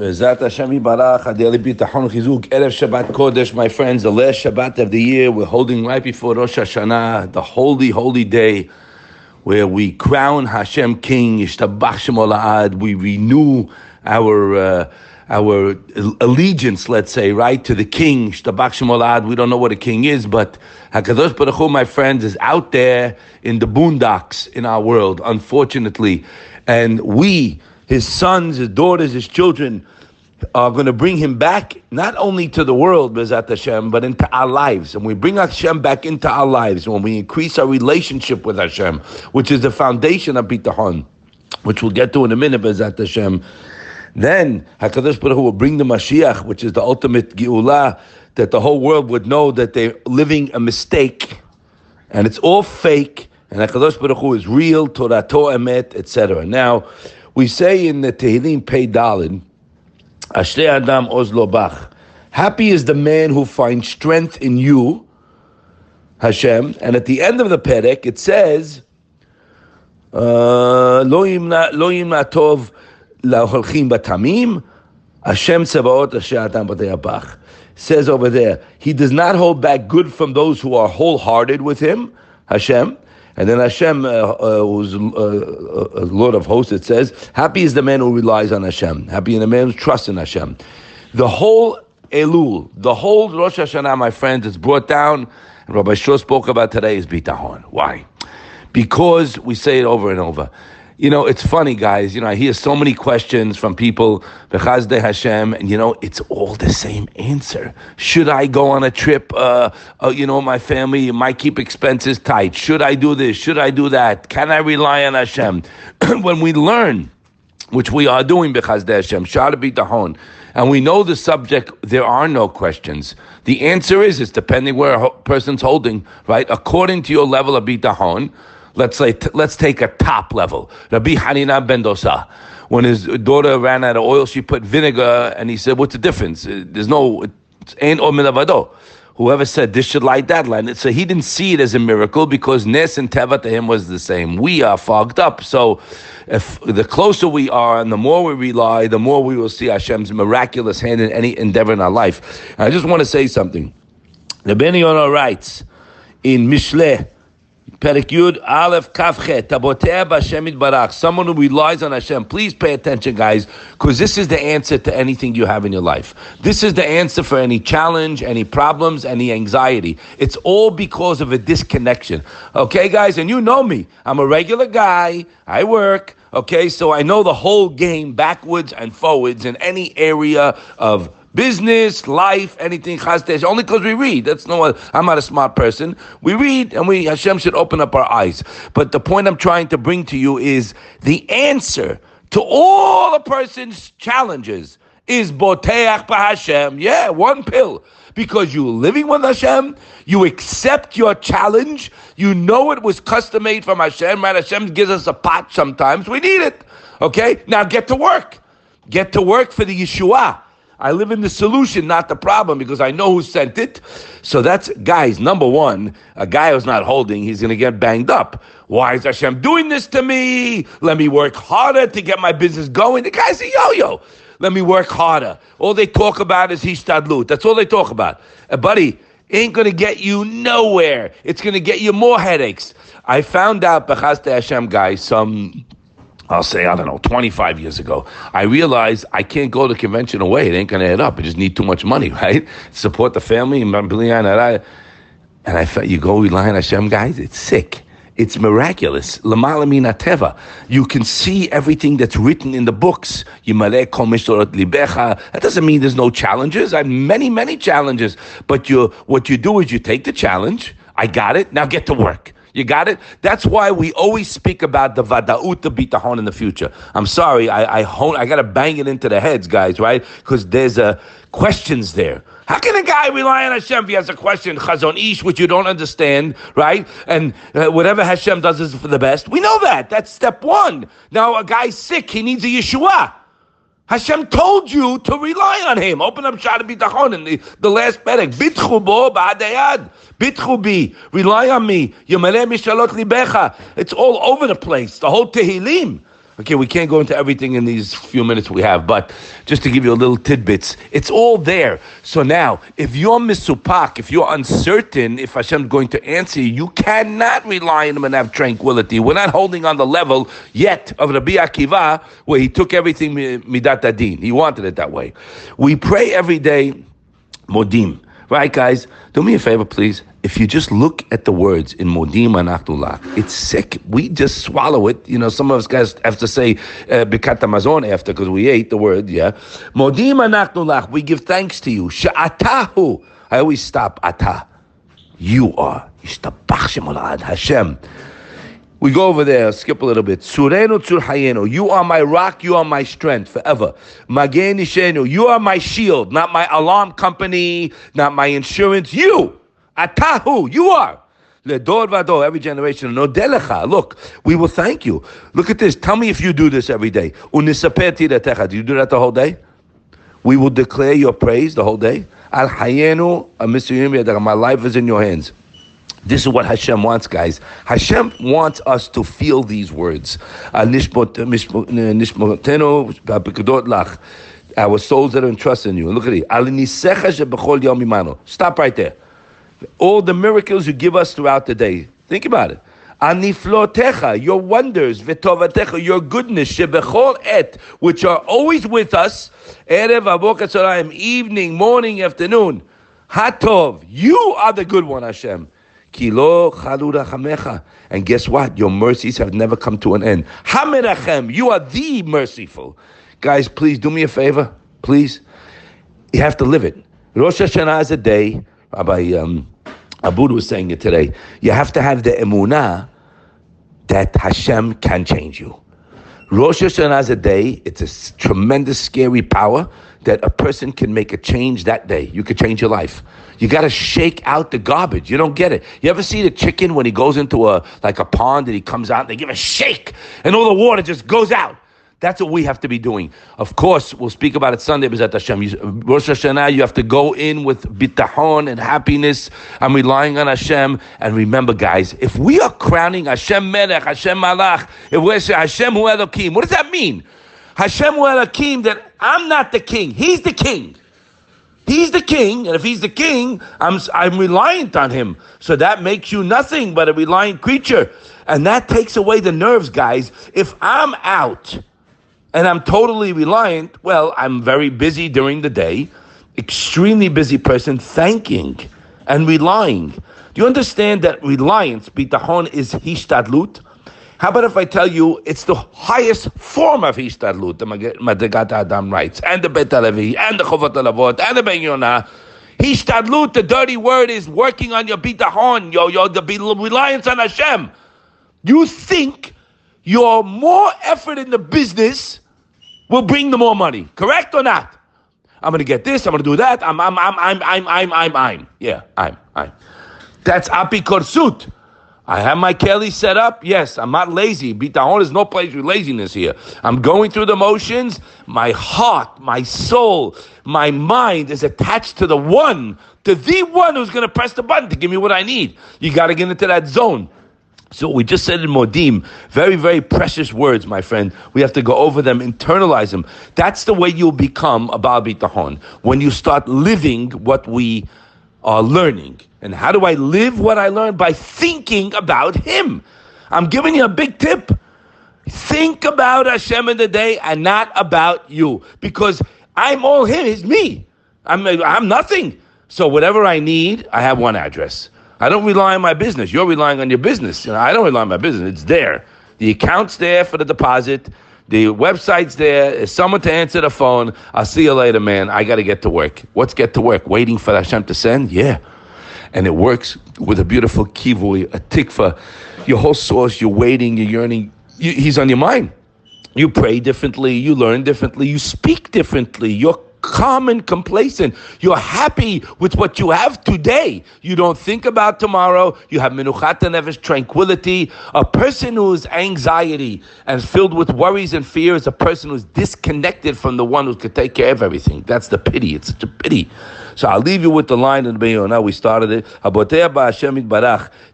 Hashem Yibarach, Chizuk, Erev Shabbat Kodesh, my friends, the last Shabbat of the year, we're holding right before Rosh Hashanah, the holy, holy day, where we crown Hashem King, Yishtabach Shemola'ad, we renew our, uh, our allegiance, let's say, right, to the King, Shtabach Shemola'ad, we don't know what a king is, but HaKadosh Baruch Hu, my friends, is out there in the boondocks in our world, unfortunately, and we, his sons, his daughters, his children are going to bring him back not only to the world, Bezat Hashem, but into our lives. And we bring Hashem back into our lives when we increase our relationship with Hashem, which is the foundation of Bitahon, which we'll get to in a minute, Bezat Hashem. Then Hakadosh Baruch Hu will bring the Mashiach, which is the ultimate Geulah, that the whole world would know that they're living a mistake, and it's all fake. And Hakadosh Baruch Hu is real, Torah, Torah, Emet, etc. Now. We say in the Tehillim Pei Dalin, Ashrei Adam Ozlo Bach. Happy is the man who finds strength in you, Hashem. And at the end of the Perek, it says, uh, Lo yimna tov laholchim batamim, Hashem Tzebaot Asher Adam Bach. Says over there, he does not hold back good from those who are wholehearted with him, Hashem. And then Hashem, uh, uh, who's uh, uh, Lord of hosts, it says, happy is the man who relies on Hashem. Happy is the man who trusts in Hashem. The whole Elul, the whole Rosh Hashanah, my friends, is brought down, and Rabbi Shor spoke about today, is Bitahon. Why? Because we say it over and over you know, it's funny, guys. You know, I hear so many questions from people, Bechazde Hashem, and you know, it's all the same answer. Should I go on a trip? Uh, uh, you know, my family might keep expenses tight. Should I do this? Should I do that? Can I rely on Hashem? when we learn, which we are doing, Bechazde Hashem, Shara Bitahon, and we know the subject, there are no questions. The answer is, it's depending where a person's holding, right? According to your level of Bitahon, Let's say, t- let's take a top level. Rabbi Hanina ben Dosa. When his daughter ran out of oil, she put vinegar, and he said, "What's the difference? Uh, there's no ain't or milavado." Whoever said this should light that light, so he didn't see it as a miracle because Nes and Teva to him was the same. We are fogged up. So, if the closer we are and the more we rely, the more we will see Hashem's miraculous hand in any endeavor in our life. And I just want to say something. The Yonah writes in Mishleh Aleph Barach. Someone who relies on Hashem. Please pay attention, guys, because this is the answer to anything you have in your life. This is the answer for any challenge, any problems, any anxiety. It's all because of a disconnection. Okay, guys, and you know me. I'm a regular guy. I work. Okay, so I know the whole game backwards and forwards in any area of business, life, anything chastesh, only because we read. That's no, I'm not a smart person. We read and we, Hashem should open up our eyes. But the point I'm trying to bring to you is the answer to all a person's challenges is boteach Hashem. Yeah, one pill. Because you're living with Hashem, you accept your challenge, you know it was custom made from Hashem, right? Hashem gives us a pot sometimes, we need it. Okay? Now get to work. Get to work for the Yeshua. I live in the solution, not the problem, because I know who sent it. So that's, guys, number one, a guy who's not holding, he's going to get banged up. Why is Hashem doing this to me? Let me work harder to get my business going. The guy's a yo-yo. Let me work harder. All they talk about is hishtadlut. That's all they talk about. Uh, buddy, ain't going to get you nowhere. It's going to get you more headaches. I found out, Bechaz Hashem, guys, some I'll say, I don't know, 25 years ago, I realized I can't go the conventional way. It ain't going to add up. I just need too much money, right? Support the family. And I felt, you go rely on Hashem, guys, it's sick. It's miraculous. teva. You can see everything that's written in the books. That doesn't mean there's no challenges. I have many, many challenges. But you, what you do is you take the challenge. I got it. Now get to work. You got it? That's why we always speak about the vada'ut to beat the bitahon in the future. I'm sorry, I I, I got to bang it into the heads, guys, right? Because there's a questions there. How can a guy rely on Hashem if he has a question, chazon ish, which you don't understand, right? And uh, whatever Hashem does is for the best. We know that. That's step one. Now a guy's sick, he needs a Yeshua. Hashem told you to rely on Him. Open up Shara Bitachon in the, the last perek. Bitchu bo ba'adayad. Bitchu bi. Rely on me. Yomele mishalot libecha. It's all over the place. The whole Tehillim. Okay, we can't go into everything in these few minutes we have, but just to give you a little tidbits, it's all there. So now, if you're misupak, if you're uncertain if Hashem's going to answer you, you cannot rely on him and have tranquility. We're not holding on the level yet of Rabbi Akiva, where he took everything midat adin. He wanted it that way. We pray every day, modim. Right, guys? Do me a favor, please. If you just look at the words in Modim Anachtulach, it's sick. We just swallow it. You know, some of us guys have to say uh, Birkat Hamazon after because we ate the word, yeah. Modim Anachtulach, we give thanks to you. Sha'atahu. I always stop, Atah. You are. Hashem. We go over there, skip a little bit. Surenu tzur You are my rock, you are my strength forever. Magen You are my shield, not my alarm company, not my insurance. You, atahu, you are. Ledor vado, every generation. No delecha. Look, we will thank you. Look at this. Tell me if you do this every day. Do you do that the whole day? We will declare your praise the whole day. Al hayenu, uh, Adam, my life is in your hands. This is what Hashem wants, guys. Hashem wants us to feel these words. Uh, uh, Our souls that are entrusted in you. Look at it. Stop right there. All the miracles you give us throughout the day. Think about it. Aniflotecha, your wonders, v'tovatecha, your goodness, shebechol et, which are always with us, erev avokat evening, morning, afternoon. Hatov, you are the good one, Hashem. Kilo chamecha. And guess what? Your mercies have never come to an end. Hamerachem, you are the merciful. Guys, please do me a favor. Please. You have to live it. Rosh Hashanah is a day. Rabbi um, Abud was saying it today. You have to have the emunah that Hashem can change you. Rosh Hashanah is a day. It's a tremendous, scary power that a person can make a change that day. You could change your life. You got to shake out the garbage. You don't get it. You ever see the chicken when he goes into a like a pond and he comes out and they give a shake and all the water just goes out. That's what we have to be doing. Of course, we'll speak about it Sunday, B'ezat Hashem. Rosh Hashanah, you have to go in with bitahon and happiness and relying on Hashem. And remember, guys, if we are crowning Hashem Melech, Hashem Malach, if we're saying Hashem Hu Elokim, what does that mean? Hashem Hu Elokim, that I'm not the king, He's the king. He's the king, and if he's the king, I'm, I'm reliant on him. So that makes you nothing but a reliant creature. And that takes away the nerves, guys. If I'm out and I'm totally reliant, well, I'm very busy during the day, extremely busy person, thanking and relying. Do you understand that reliance, bitahon, is hishtadlut? How about if I tell you it's the highest form of Hishtadlut, the Madrigat Adam writes, and the Bet and the Chovat Alavot, and the Ben Yonah. Hishtadlut, the dirty word, is working on your bitahon, your, your the reliance on Hashem. You think your more effort in the business will bring the more money. Correct or not? I'm going to get this. I'm going to do that. I'm, I'm, I'm, I'm, I'm, I'm, I'm, I'm. Yeah, I'm, I'm. That's apikorsut. I have my Kelly set up. Yes, I'm not lazy. Bitahon is no place for laziness here. I'm going through the motions. My heart, my soul, my mind is attached to the one, to the one who's going to press the button to give me what I need. You got to get into that zone. So we just said in Modim, very, very precious words, my friend. We have to go over them, internalize them. That's the way you'll become a Baal Bitahon. When you start living what we are learning. And how do I live what I learn? By thinking about Him. I'm giving you a big tip. Think about Hashem in the day and not about you. Because I'm all Him, He's me. I'm, I'm nothing. So whatever I need, I have one address. I don't rely on my business. You're relying on your business. You know, I don't rely on my business. It's there. The account's there for the deposit. The website's there. Someone to answer the phone. I'll see you later, man. I got to get to work. What's get to work? Waiting for Hashem to send? Yeah. And it works with a beautiful kivui, a tikva. Your whole source, you're waiting, you're yearning. You, he's on your mind. You pray differently. You learn differently. You speak differently. You're calm and complacent. You're happy with what you have today. You don't think about tomorrow. You have menuchat nefesh, tranquility. A person who's anxiety and filled with worries and fear is a person who's disconnected from the one who could take care of everything. That's the pity. It's such a pity. So I'll leave you with the line in the Now we started it.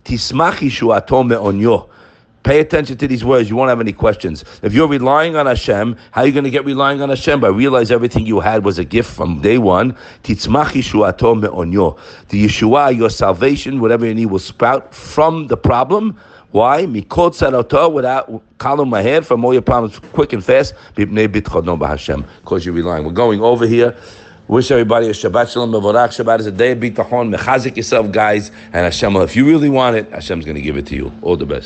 Tismach. Pay attention to these words. You won't have any questions. If you're relying on Hashem, how are you going to get relying on Hashem? By realize everything you had was a gift from day one. Titzmach Yeshuato me'onyo. The Yeshua, your salvation, whatever you need, will sprout from the problem. Why? Mikot without kalam maher, from all your problems quick and fast. Because you're relying. We're going over here. Wish everybody a Shabbat Shalom, Mevorach. Shabbat is a day of bitachon. Mechazik yourself, guys. And Hashem, if you really want it, Hashem's going to give it to you. All the best.